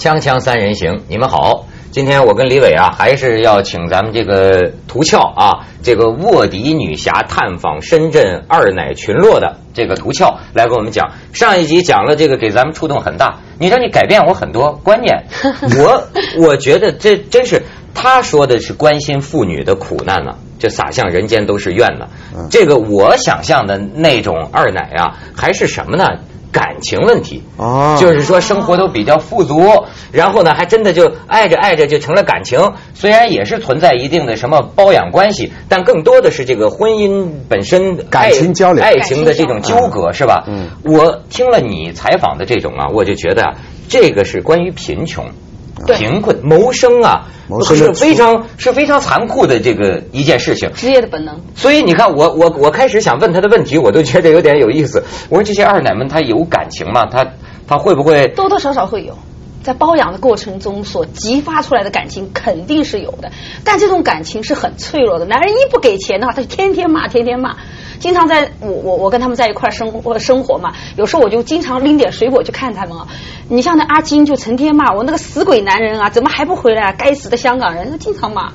锵锵三人行，你们好。今天我跟李伟啊，还是要请咱们这个图俏啊，这个卧底女侠探访深圳二奶群落的这个图俏来跟我们讲。上一集讲了这个，给咱们触动很大。你说你改变我很多观念，我我觉得这真是他说的是关心妇女的苦难呢、就洒向人间都是怨呢。这个我想象的那种二奶啊，还是什么呢？感情问题。哦就是说生活都比较富足，然后呢，还真的就爱着爱着就成了感情。虽然也是存在一定的什么包养关系，但更多的是这个婚姻本身感情交流爱情的这种纠葛，是吧？嗯我听了你采访的这种啊，我就觉得啊，这个是关于贫穷。对贫困谋生啊，谋生是非常是非常残酷的这个一件事情。职业的本能。所以你看，我我我开始想问他的问题，我都觉得有点有意思。我说这些二奶们，她有感情吗？她她会不会？多多少少会有，在包养的过程中所激发出来的感情肯定是有的，但这种感情是很脆弱的。男人一不给钱的话，他就天天骂，天天骂。经常在我我我跟他们在一块儿生活生活嘛，有时候我就经常拎点水果去看他们啊。你像那阿金就成天骂我那个死鬼男人啊，怎么还不回来啊？该死的香港人，他经常骂。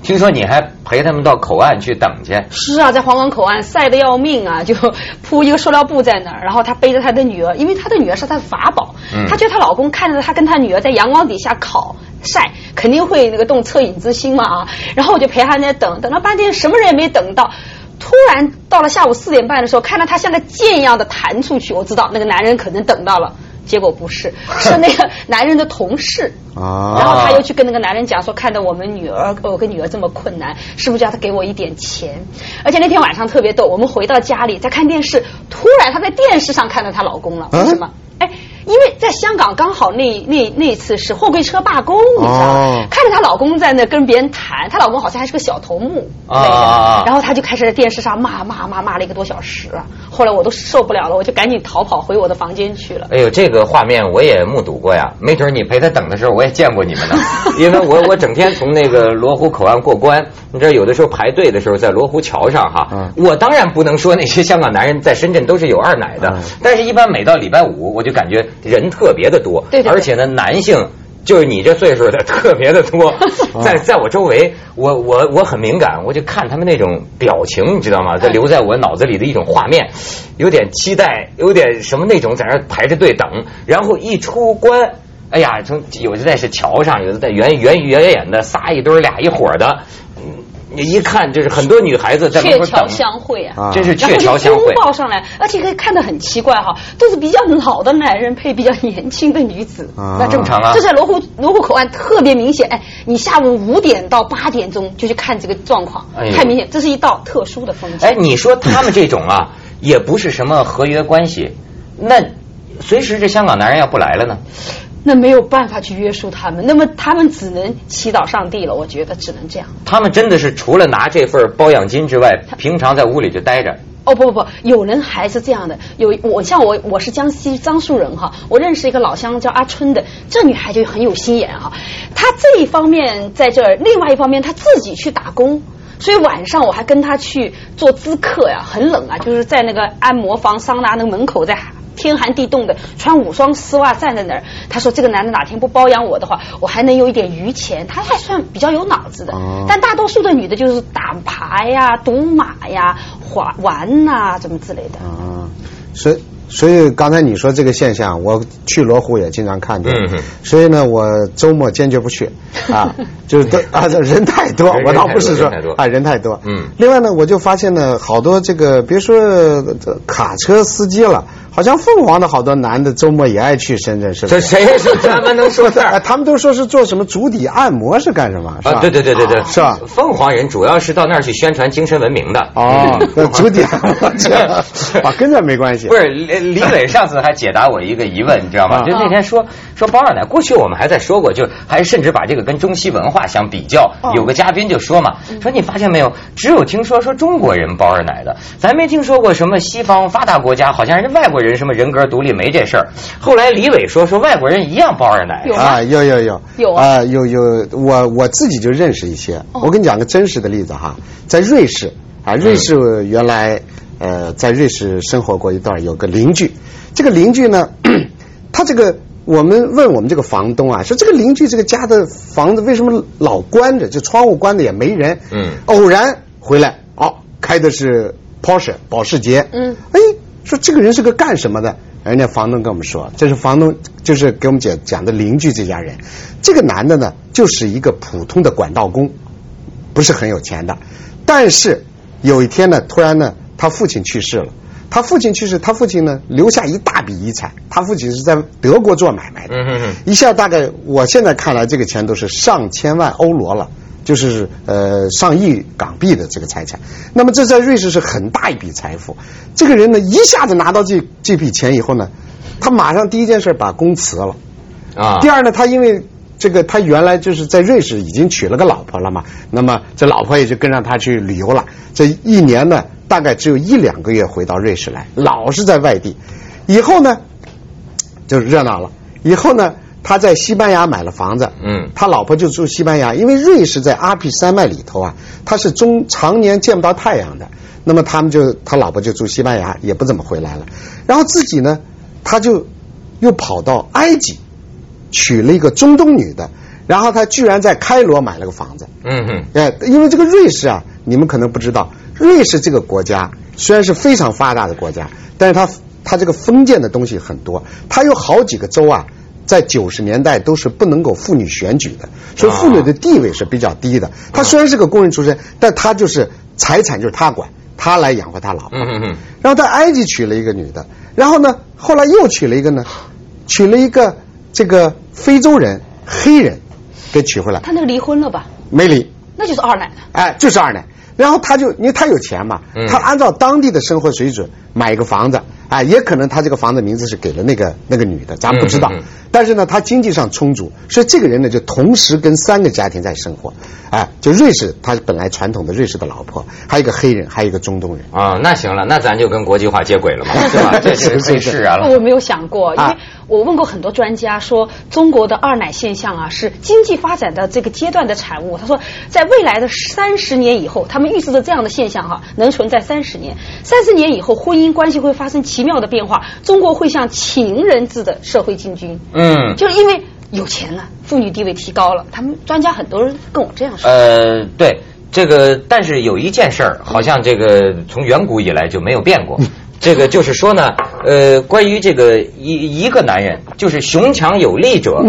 听说你还陪他们到口岸去等去。是啊，在黄冈口岸晒得要命啊，就铺一个塑料布在那儿，然后他背着他的女儿，因为他的女儿是他的法宝，嗯他觉得她老公看着她跟她女儿在阳光底下烤晒，肯定会那个动恻隐之心嘛啊，然后我就陪他在那等，等了半天什么人也没等到。突然到了下午四点半的时候，看到他像个箭一样的弹出去，我知道那个男人可能等到了，结果不是，是那个男人的同事。啊然后他又去跟那个男人讲说，看到我们女儿，呃我跟女儿这么困难，是不是叫他给我一点钱？而且那天晚上特别逗，我们回到家里在看电视，突然她在电视上看到她老公了，为什么？哎，因为在香港刚好那那那次是货柜车罢工，你知道吗？哦看着她老公在那跟别人谈，她老公好像还是个小头目，啊类的啊啊然后她就开始在电视上骂骂骂骂了一个多小时啊。后来我都受不了了，我就赶紧逃跑回我的房间去了。哎呦，这个画面我也目睹过呀，没准你陪她等的时候，我也见过你们呢。因为我我整天从那个罗湖口岸过关，你知道有的时候排队的时候在罗湖桥上哈，嗯我当然不能说那些香港男人在深圳都是有二奶的，嗯但是一般每到礼拜五，我就感觉人特别的多，对对对。而且呢，男性。就是你这岁数的特别的多，在在我周围，我我我很敏感，我就看他们那种表情，你知道吗？在嗯留在我脑子里的一种画面，有点期待，有点什么那种在那儿排着队等，然后一出关，哎呀，从有的在是桥上，有的在远远远远的仨一堆儿俩一伙儿的，嗯，你一看就是很多女孩子在门鹊桥口等，相会啊。啊真是鹊桥相会拥。抱上来，而且可以看得很奇怪哈，都是比较老的男人配比较年轻的女子，啊那正常啊这在罗湖罗湖口岸特别明显。哎，你下午五点到八点钟就去看这个状况，哎太明显，这是一道特殊的风景。哎，你说他们这种啊，也不是什么合约关系，那随时这香港男人要不来了呢？那没有办法去约束他们，那么他们只能祈祷上帝了。我觉得只能这样。他们真的是除了拿这份包养金之外，平常在屋里就待着。哦不不不，有人还是这样的。有我像我我是江西樟树人哈，我认识一个老乡叫阿春的，这女孩就很有心眼哈。她这一方面在这儿，另外一方面她自己去打工。所以晚上我还跟她去做咨客呀，很冷啊，就是在那个按摩房、桑拿那个门口，在天寒地冻的穿五双丝袜站在那儿。他说这个男的哪天不包养我的话，我还能有一点余钱。他还算比较有脑子的，哦但大多数的女的就是打牌呀、赌马呀、玩玩呐、怎么之类的。啊，所以所以刚才你说这个现象，我去罗湖也经常看见，嗯所以呢，我周末坚决不去啊，就是都啊这人太多，我倒不是说人太多啊人太多，嗯另外呢，我就发现呢，好多这个别说这卡车司机了。好像凤凰的好多男的周末也爱去深圳，是不这？谁是专门能说字 哎，儿？他们都说是做什么足底按摩是干什么？啊，对对对对对，是吧？凤凰人主要是到那儿去宣传精神文明的。哦，那足底按摩跟这没关系。不是李李伟上次还解答我一个疑问，你知道吗？啊就那天说说包二奶，过去我们还在说过，就还甚至把这个跟中西文化相比较。哦有个嘉宾就说嘛，说你发现没有，只有听说说中国人包二奶的，咱没听说过什么西方发达国家，好像人家外国人什么人格独立没这事儿。后来李伟说说外国人一样包二奶。有啊，有有有有啊啊，有有，我我自己就认识一些。哦我跟你讲个真实的例子哈，在瑞士啊，瑞士原来呃在瑞士生活过一段，有个邻居，这个邻居呢，他这个我们问我们这个房东啊，说这个邻居这个家的房子为什么老关着，这窗户关着也没人。嗯偶然回来，哦，开的是 Porsche 保时捷。嗯，哎，说这个人是个干什么的？人家房东跟我们说，这是房东就是给我们讲讲的邻居这家人。这个男的呢，就是一个普通的管道工，不是很有钱的。但是有一天呢，突然呢，他父亲去世了。他父亲去世，他父亲呢留下一大笔遗产。他父亲是在德国做买卖的，一下大概我现在看来，这个钱都是上千万欧罗了，就是呃上亿港币的这个财产。那么这在瑞士是很大一笔财富。这个人呢，一下子拿到这这笔钱以后呢，他马上第一件事把工辞了。啊第二呢，他因为这个他原来就是在瑞士已经娶了个老婆了嘛，那么这老婆也就跟上他去旅游了。这一年呢，大概只有一两个月回到瑞士来，老是在外地。以后呢，就热闹了。以后呢，他在西班牙买了房子，嗯他老婆就住西班牙，因为瑞士在阿比山脉里头啊，他是中常年见不到太阳的。那么他们就他老婆就住西班牙，也不怎么回来了。然后自己呢，他就又跑到埃及，娶了一个中东女的，然后他居然在开罗买了个房子。嗯嗯哎，因为这个瑞士啊，你们可能不知道，瑞士这个国家虽然是非常发达的国家，但是它它这个封建的东西很多，它有好几个州啊，在九十年代都是不能够妇女选举的，所以妇女的地位是比较低的。她虽然是个工人出身，但她就是财产就是她管，她来养活她老婆。然后在埃及娶了一个女的，然后呢，后来又娶了一个呢，娶了一个这个非洲人黑人，给娶回来，他那个离婚了吧？没离。那就是二奶。哎，就是二奶。然后他就因为他有钱嘛，嗯他按照当地的生活水准买一个房子，哎，也可能他这个房子名字是给了那个那个女的，咱不知道。嗯嗯嗯但是呢，他经济上充足，所以这个人呢就同时跟三个家庭在生活，哎，就瑞士他本来传统的瑞士的老婆，还有一个黑人，还有一个中东人。啊，那行了，那咱就跟国际化接轨了嘛，是吧？这是可以释然了。我没有想过，因为啊我问过很多专家，说中国的二奶现象啊是经济发展的这个阶段的产物。他说，在未来的三十年以后，他们预测的这样的现象哈、能存在三十年。三十年以后，婚姻关系会发生奇妙的变化，中国会向情人制的社会进军。嗯，就是因为有钱了，妇女地位提高了，他们专家很多人跟我这样说。呃，对，这个但是有一件事儿，好像这个从远古以来就没有变过。这个就是说呢，呃，关于这个一一个男人，就是雄强有力者，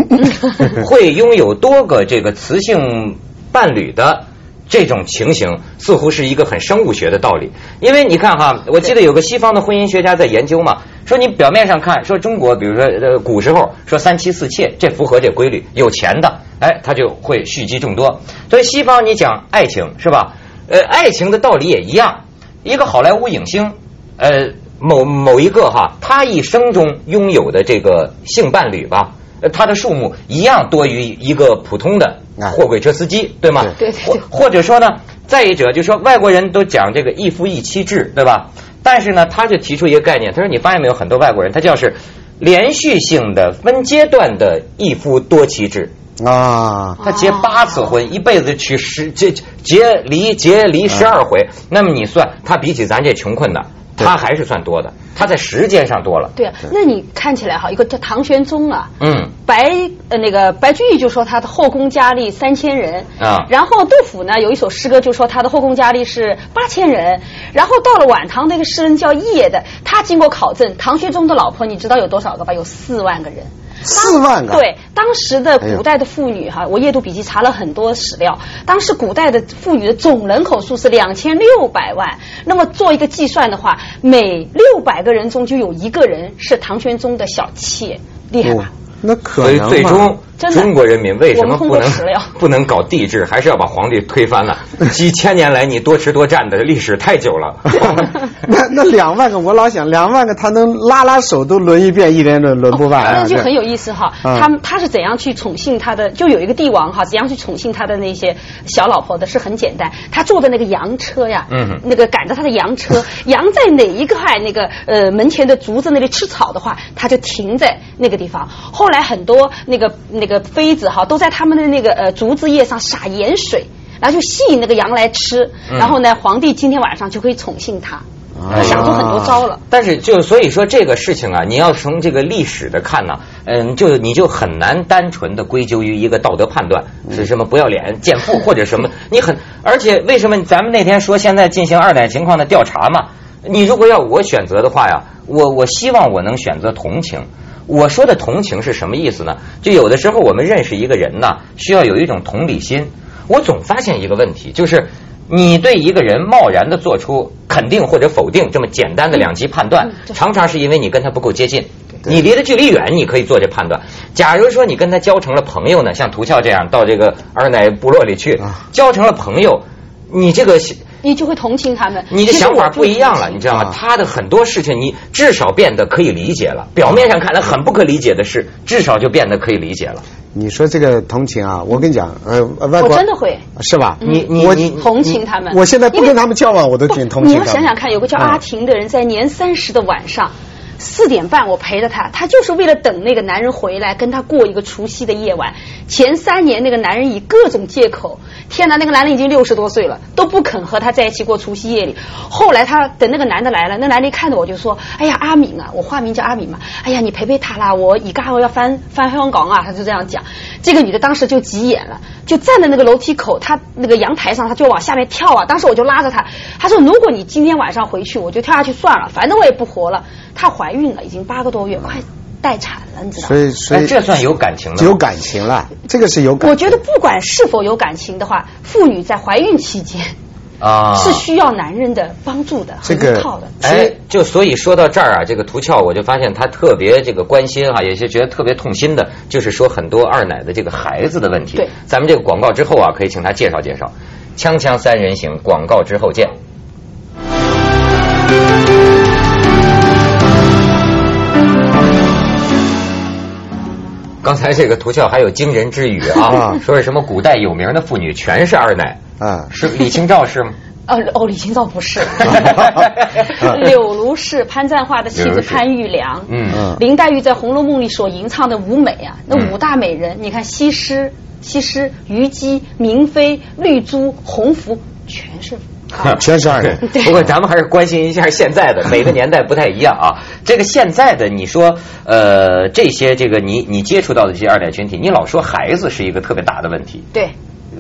会拥有多个这个雌性伴侣的。这种情形似乎是一个很生物学的道理，因为你看哈，我记得有个西方的婚姻学家在研究嘛，说你表面上看说中国，比如说呃古时候说三妻四妾，这符合这规律，有钱的哎他就会蓄积众多，所以西方你讲爱情是吧？呃，爱情的道理也一样，一个好莱坞影星，呃某某一个哈，他一生中拥有的这个性伴侣吧，呃他的数目一样多于一个普通的啊。货柜车司机，对吗？对。对对或或者说呢，再一者就说外国人都讲这个一夫一妻制，对吧？但是呢，他就提出一个概念，他说你发现没有，很多外国人他叫是连续性的分阶段的一夫多妻制，啊，他结八次婚，一辈子娶十结结离结离十二回，那么你算他比起咱这穷困的，他还是算多的，他在时间上多了。对啊，那你看起来哈，一个叫唐玄宗啊，嗯，白呃那个白居易就说他的后宫佳丽三千人啊然后杜甫呢有一首诗歌就说他的后宫佳丽是八千人，然后到了晚唐那个诗人叫叶的，他经过考证，唐玄宗的老婆你知道有多少个吧？有四万个人。四万个。对，当时的古代的妇女哈，我阅读笔记查了很多史料，当时古代的妇女的总人口数是两千六百万。那么做一个计算的话，每六百个人中就有一个人是唐玄宗的小妾，厉害哦吧？那可所以能吗最终真的中国人民为什么我们通不能过史料 不能搞帝制，还是要把皇帝推翻了？几千年来你多吃多占的历史太久了。那那两万个，我老想两万个，他能拉拉手都轮一遍，一连轮轮不完那就很有意思哈。嗯他们他是怎样去宠幸他的？就有一个帝王哈，怎样去宠幸他的那些小老婆的？是很简单，他坐的那个洋车呀，嗯那个赶着他的洋车，羊在哪一块那个呃门前的竹子那里吃草的话，他就停在那个地方。后来很多那个那个妃子哈，都在他们的那个呃竹子叶上撒盐水。然后就吸引那个羊来吃，嗯然后呢，皇帝今天晚上就可以宠幸他。他想出很多招了。但是就所以说这个事情啊，你要从这个历史的看呢，嗯，就你就很难单纯的归咎于一个道德判断是什么不要脸、贱妇或者什么，你很而且为什么咱们那天说现在进行二奶情况的调查嘛？你如果要我选择的话呀，我我希望我能选择同情。我说的同情是什么意思呢？就有的时候我们认识一个人呢，需要有一种同理心。我总发现一个问题，就是你对一个人贸然的做出肯定或者否定这么简单的两极判断，常常是因为你跟他不够接近，你离得距离远，你可以做这判断。假如说你跟他交成了朋友呢，像涂俏这样到这个二奶部落里去交成了朋友，你这个。你就会同情他们，你的想法不一样了，你知道吗？他的很多事情，你至少变得可以理解了。表面上看来很不可理解的事，至少就变得可以理解了。你说这个同情啊，我跟你讲，呃，外国我真的会是吧？你你你同情他们。我现在不跟他们交往，我都挺同情。你要想想看，有个叫阿婷的人，在年三十的晚上。四点半，我陪着他，他就是为了等那个男人回来，跟他过一个除夕的夜晚。前三年，那个男人以各种借口，天哪，那个男人已经六十多岁了，都不肯和他在一起过除夕夜里。后来他等那个男的来了，那男的一看到我就说：“哎呀，阿敏啊，我化名叫阿敏嘛，哎呀，你陪陪他啦，我以刚好要翻翻香港啊。”他就这样讲。这个女的当时就急眼了，就站在那个楼梯口，他那个阳台上，他就往下面跳啊。当时我就拉着他，他说：“如果你今天晚上回去，我就跳下去算了，反正我也不活了。”她怀孕了，已经八个多月，快待产了，你知道吗？所以，所以这算有感情了，有感情了，这个是有。感情。我觉得不管是否有感情的话，妇女在怀孕期间啊 是需要男人的帮助的，这个靠的。哎，就所以说到这儿啊，这个涂俏我就发现她特别这个关心哈，也是觉得特别痛心的，就是说很多二奶的这个孩子的问题。对，咱们这个广告之后啊，可以请她介绍介绍。锵锵三人行，广告之后见。刚才这个图俏还有惊人之语啊，说是什么古代有名的妇女全是二奶啊？是李清照是吗？哦哦，李清照不是，柳如是潘赞化的妻子潘玉良。嗯嗯，林黛玉在《红楼梦》里所吟唱的五美啊，那五大美人，你看西施、西施、虞姬、明妃、绿珠、红拂，全是。全是二人。不过咱们还是关心一下现在的，每个年代不太一样啊。这个现在的，你说呃，这些这个你你接触到的这些二代群体，你老说孩子是一个特别大的问题。对。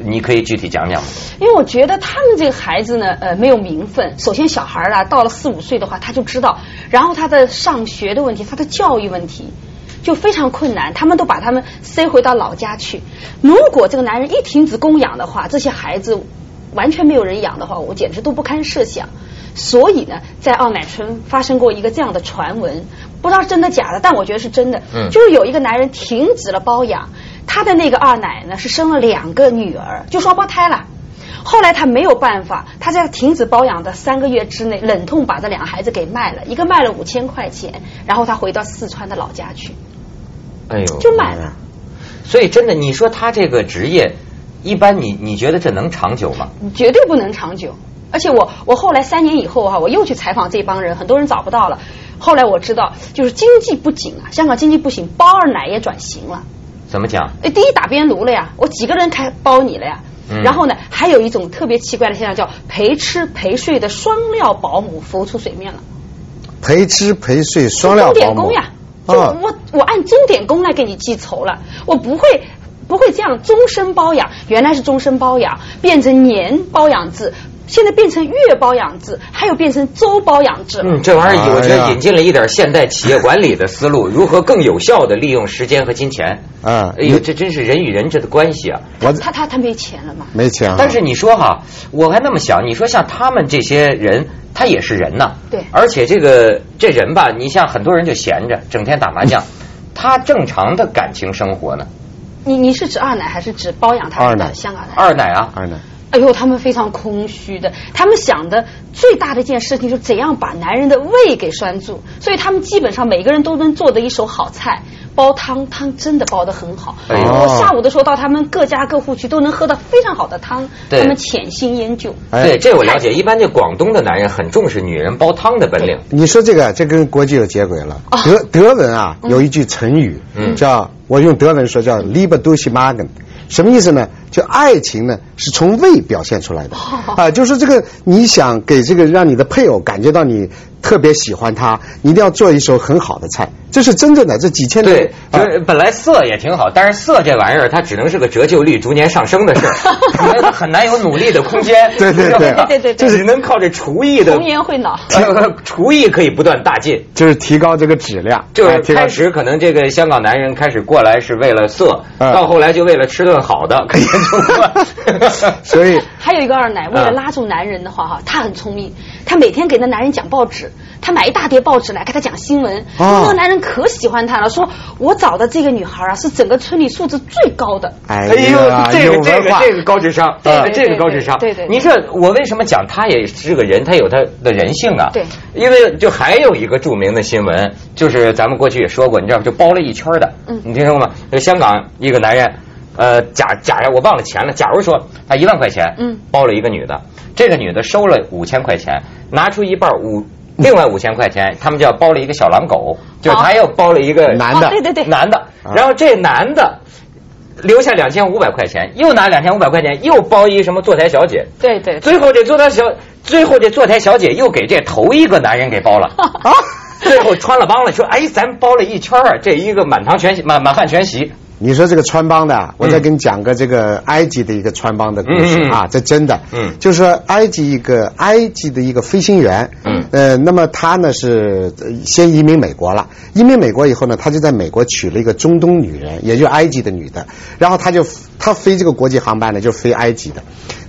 你可以具体讲讲吗？因为我觉得他们这个孩子呢，呃，没有名分。首先，小孩啊，到了四五岁的话，他就知道，然后他的上学的问题，他的教育问题就非常困难。他们都把他们塞回到老家去。如果这个男人一停止供养的话，这些孩子。完全没有人养的话，我简直都不堪设想。所以呢，在奥乃村发生过一个这样的传闻，不知道是真的假的，但我觉得是真的。嗯，就是有一个男人停止了包养他的那个二奶呢，是生了两个女儿，就双胞胎了。后来他没有办法，他在停止包养的三个月之内，忍痛把这两个孩子给卖了，一个卖了五千块钱，然后他回到四川的老家去。哎呦，就买了。所以真的，你说他这个职业。一般你你觉得这能长久吗？绝对不能长久。而且我我后来三年以后哈，我又去采访这帮人，很多人找不到了。后来我知道，就是经济不景啊，香港经济不行，包二奶也转型了。怎么讲？哎，第一打边炉了呀，我几个人开包你了呀。然后呢，还有一种特别奇怪的现象，叫陪吃陪睡的双料保姆浮出水面了。陪吃陪睡双料保姆。钟点工呀，就我我按钟点工来给你记仇了，我不会。不会这样终身包养，原来是终身包养，变成年包养制，现在变成月包养制，还有变成周包养制。嗯，这玩意儿我觉得引进了一点现代企业管理的思路，如何更有效的利用时间和金钱。嗯，哎呦，这真是人与人这的关系啊！我他他他没钱了吗？没钱。但是你说哈，我还那么想，你说像他们这些人，他也是人呐。对。而且这个这人吧，你像很多人就闲着，整天打麻将，他正常的感情生活呢？你你是指二奶还是指包养他们的香港人？二奶啊，二奶。哎呦，他们非常空虚的，他们想的最大的一件事情就是怎样把男人的胃给拴住，所以他们基本上每个人都能做的一手好菜，煲汤，汤真的煲的很好。我下午的时候到他们各家各户去，都能喝到非常好的汤。他们潜心研究。对，这我了解。一般这广东的男人很重视女人煲汤的本领。你说这个，这跟国际有接轨了。德德文啊，有一句成语叫。我用德文说叫 “liebe durch Magen”，什么意思呢？就爱情呢是从胃表现出来的啊，就是这个你想给这个让你的配偶感觉到你特别喜欢他，你一定要做一手很好的菜，这是真正的这几千年对，就是本来色也挺好，但是色这玩意儿它只能是个折旧率逐年上升的事儿，很难有努力的空间。对对对对对对这只能靠这厨艺的童颜会老。呃 厨艺可以不断大进。就是提高这个质量，就是开始可能这个香港男人开始过来是为了色，嗯到后来就为了吃顿好的，可以。所以 还有一个二奶，为了拉住男人的话，哈，他很聪明，她每天给那男人讲报纸，她买一大叠报纸来给他讲新闻，哦那个男人可喜欢她了，说我找的这个女孩啊，是整个村里素质最高的。哎哎呦，这个这个这个高智商，这个高智商。对对对你说我为什么讲她也是个人，她有她的人性啊？对，因为就还有一个著名的新闻，就是咱们过去也说过，你知道就包了一圈的，嗯你听说过吗？香港一个男人，呃，假假我忘了钱了，假如说他一万块钱，嗯。包了一个女的，这个女的收了五千块钱，拿出一半五。另外五千块钱，他们就要包了一个小狼狗，就是他又包了一个男的。哦对对对。男的。啊，然后这男的留下两千五百块钱，又拿两千五百块钱又包一什么坐台小姐，对对，最后这坐台小，最后这坐台小姐又给这头一个男人给包了。啊，最后穿了帮了，说哎，咱包了一圈儿，这一个满堂全席，满满汉全席。你说这个穿帮的啊，我再给你讲个这个埃及的一个穿帮的故事啊，这真的，嗯。就是说埃及一个埃及的一个飞行员，嗯。呃，那么他呢是呃先移民美国了，移民美国以后呢，他就在美国娶了一个中东女人，也就是埃及的女的，然后他就他飞这个国际航班呢，就飞埃及的，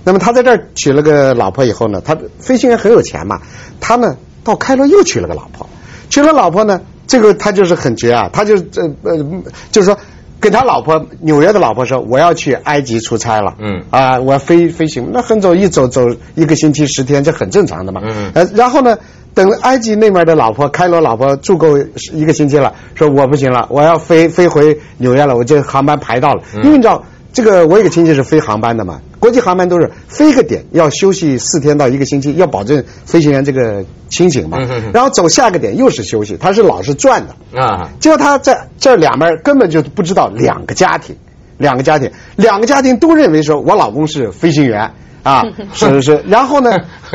那么他在这儿娶了个老婆以后呢，他飞行员很有钱嘛，他呢到开罗又娶了个老婆，娶了老婆呢，这个他就是很绝啊，他就呃呃，就是说跟他老婆纽约的老婆说，我要去埃及出差了，嗯。啊，我要飞飞行，那很走一走走一个星期十天，这很正常的嘛，嗯。呃，然后呢，等埃及那边的老婆开罗老婆住够一个星期了，说我不行了，我要飞飞回纽约了，我这航班排到了，嗯。因为你知道。这个我有个亲戚是飞航班的嘛，国际航班都是飞个点要休息四天到一个星期，要保证飞行员这个清醒嘛。然后走下个点又是休息，他是老是转的。啊，结果他在这两边根本就不知道两个家庭，两个家庭，两个家庭都认为说我老公是飞行员啊，是是是。然后呢，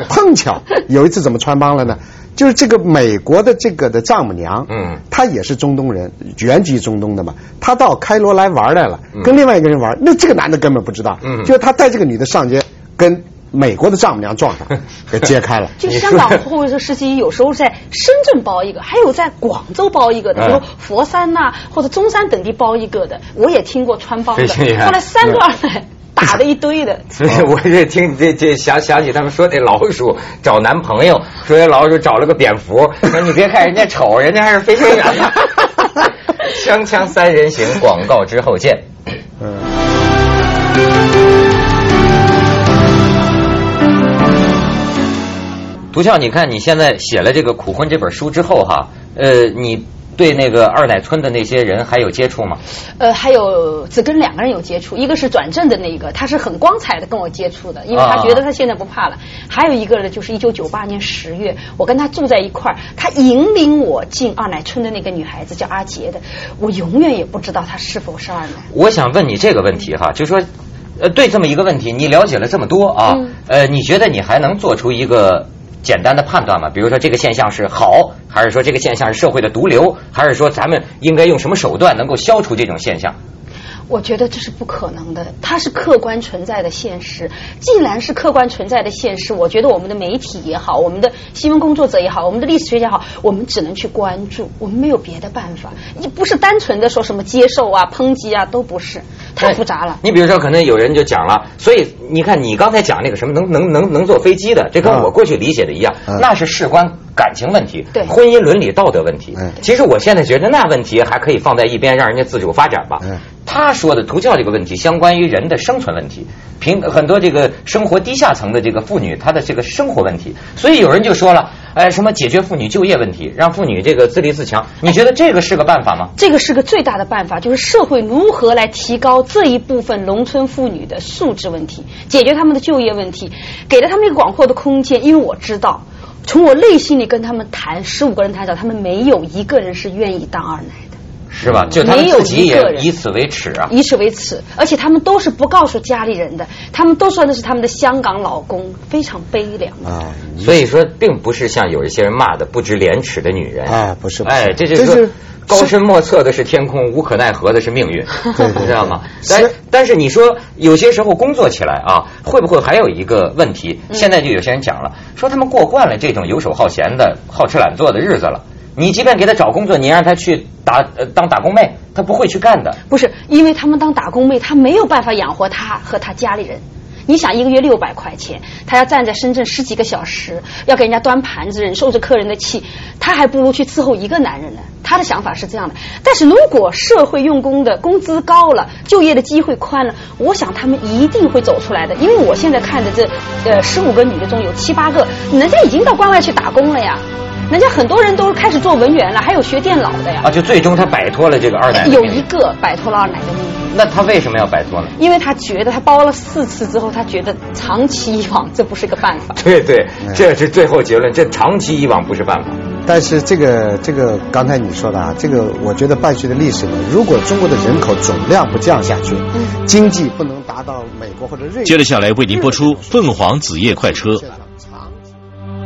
碰巧有一次怎么穿帮了呢？就是这个美国的这个的丈母娘，嗯她也是中东人，原籍中东的嘛。她到开罗来玩来了嗯，跟另外一个人玩，那这个男的根本不知道，嗯就是他带这个女的上街，跟美国的丈母娘撞上，给揭开了。就香港货车司机有时候在深圳包一个，还有在广州包一个的，嗯比如佛山呐、或者中山等地包一个的，我也听过穿帮的。后来三个二奶打了一堆的。所以我这听这这想想起他们说那老鼠找男朋友，说那老鼠找了个蝙蝠，说你别看人家丑，人家还是飞行员呢。锵锵三人行，广告之后见。嗯。涂笑，你看你现在写了这个《苦婚》这本书之后哈，呃，你对那个二奶村的那些人还有接触吗？呃，还有只跟两个人有接触，一个是转正的那一个，他是很光彩的跟我接触的，因为他啊觉得他现在不怕了。还有一个呢，就是一九九八年十月，我跟他住在一块儿，他引领我进二奶村的那个女孩子叫阿杰的，我永远也不知道她是否是二奶。我想问你这个问题哈，就说，呃，对这么一个问题，你了解了这么多啊，嗯呃，你觉得你还能做出一个简单的判断吗？比如说这个现象是好，还是说这个现象是社会的毒瘤，还是说咱们应该用什么手段能够消除这种现象？我觉得这是不可能的，它是客观存在的现实。既然是客观存在的现实，我觉得我们的媒体也好，我们的新闻工作者也好，我们的历史学家也好，我们只能去关注，我们没有别的办法。你不是单纯的说什么接受啊、抨击啊，都不是，太复杂了。你比如说，可能有人就讲了，所以你看你刚才讲那个什么能能能能坐飞机的，这跟啊我过去理解的一样，嗯那是事关感情问题，对婚姻伦理道德问题。嗯其实我现在觉得那问题还可以放在一边，让人家自主发展吧。嗯他说的图教这个问题，相关于人的生存问题，平很多这个生活低下层的这个妇女，她的这个生活问题，所以有人就说了，哎，什么解决妇女就业问题，让妇女这个自立自强，你觉得这个是个办法吗？这个是个最大的办法，就是社会如何来提高这一部分农村妇女的素质问题，解决他们的就业问题，给了他们一个广阔的空间。因为我知道，从我内心里跟他们谈，十五个人谈到，他们没有一个人是愿意当二奶的。是吧？就他们没有自己也一个人以此为耻啊。以此为耻，而且他们都是不告诉家里人的，他们都说那是他们的香港老公，非常悲凉。啊，所以说，并不是像有一些人骂的不知廉耻的女人啊不是不是哎，这就是是高深莫测的是天空，无可奈何的是命运，你知道吗？但但是你说有些时候工作起来啊，会不会还有一个问题？现在就有些人讲了，说他们过惯了这种游手好闲的、好吃懒做的日子了。你即便给他找工作，你让他去打呃当打工妹，他不会去干的。不是，因为他们当打工妹，他没有办法养活他和他家里人。你想一个月六百块钱，他要站在深圳十几个小时，要给人家端盘子，忍受着客人的气，他还不如去伺候一个男人呢。他的想法是这样的。但是如果社会用工的工资高了，就业的机会宽了，我想他们一定会走出来的。因为我现在看的这呃十五个女的中有七八个，人家已经到关外去打工了呀，人家很多人都开始做文员了，还有学电脑的呀。啊，就最终他摆脱了这个二奶有一个摆脱了二奶的命运。那他为什么要摆脱呢？因为他觉得他包了四次之后，他觉得长期以往这不是个办法。对对，这是最后结论，这长期以往不是办法。但是这个这个刚才你说的啊，这个我觉得伴随着历史呢，如果中国的人口总量不降下去，经济不能达到美国或者瑞士。接着下来为您播出《凤凰紫夜快车》。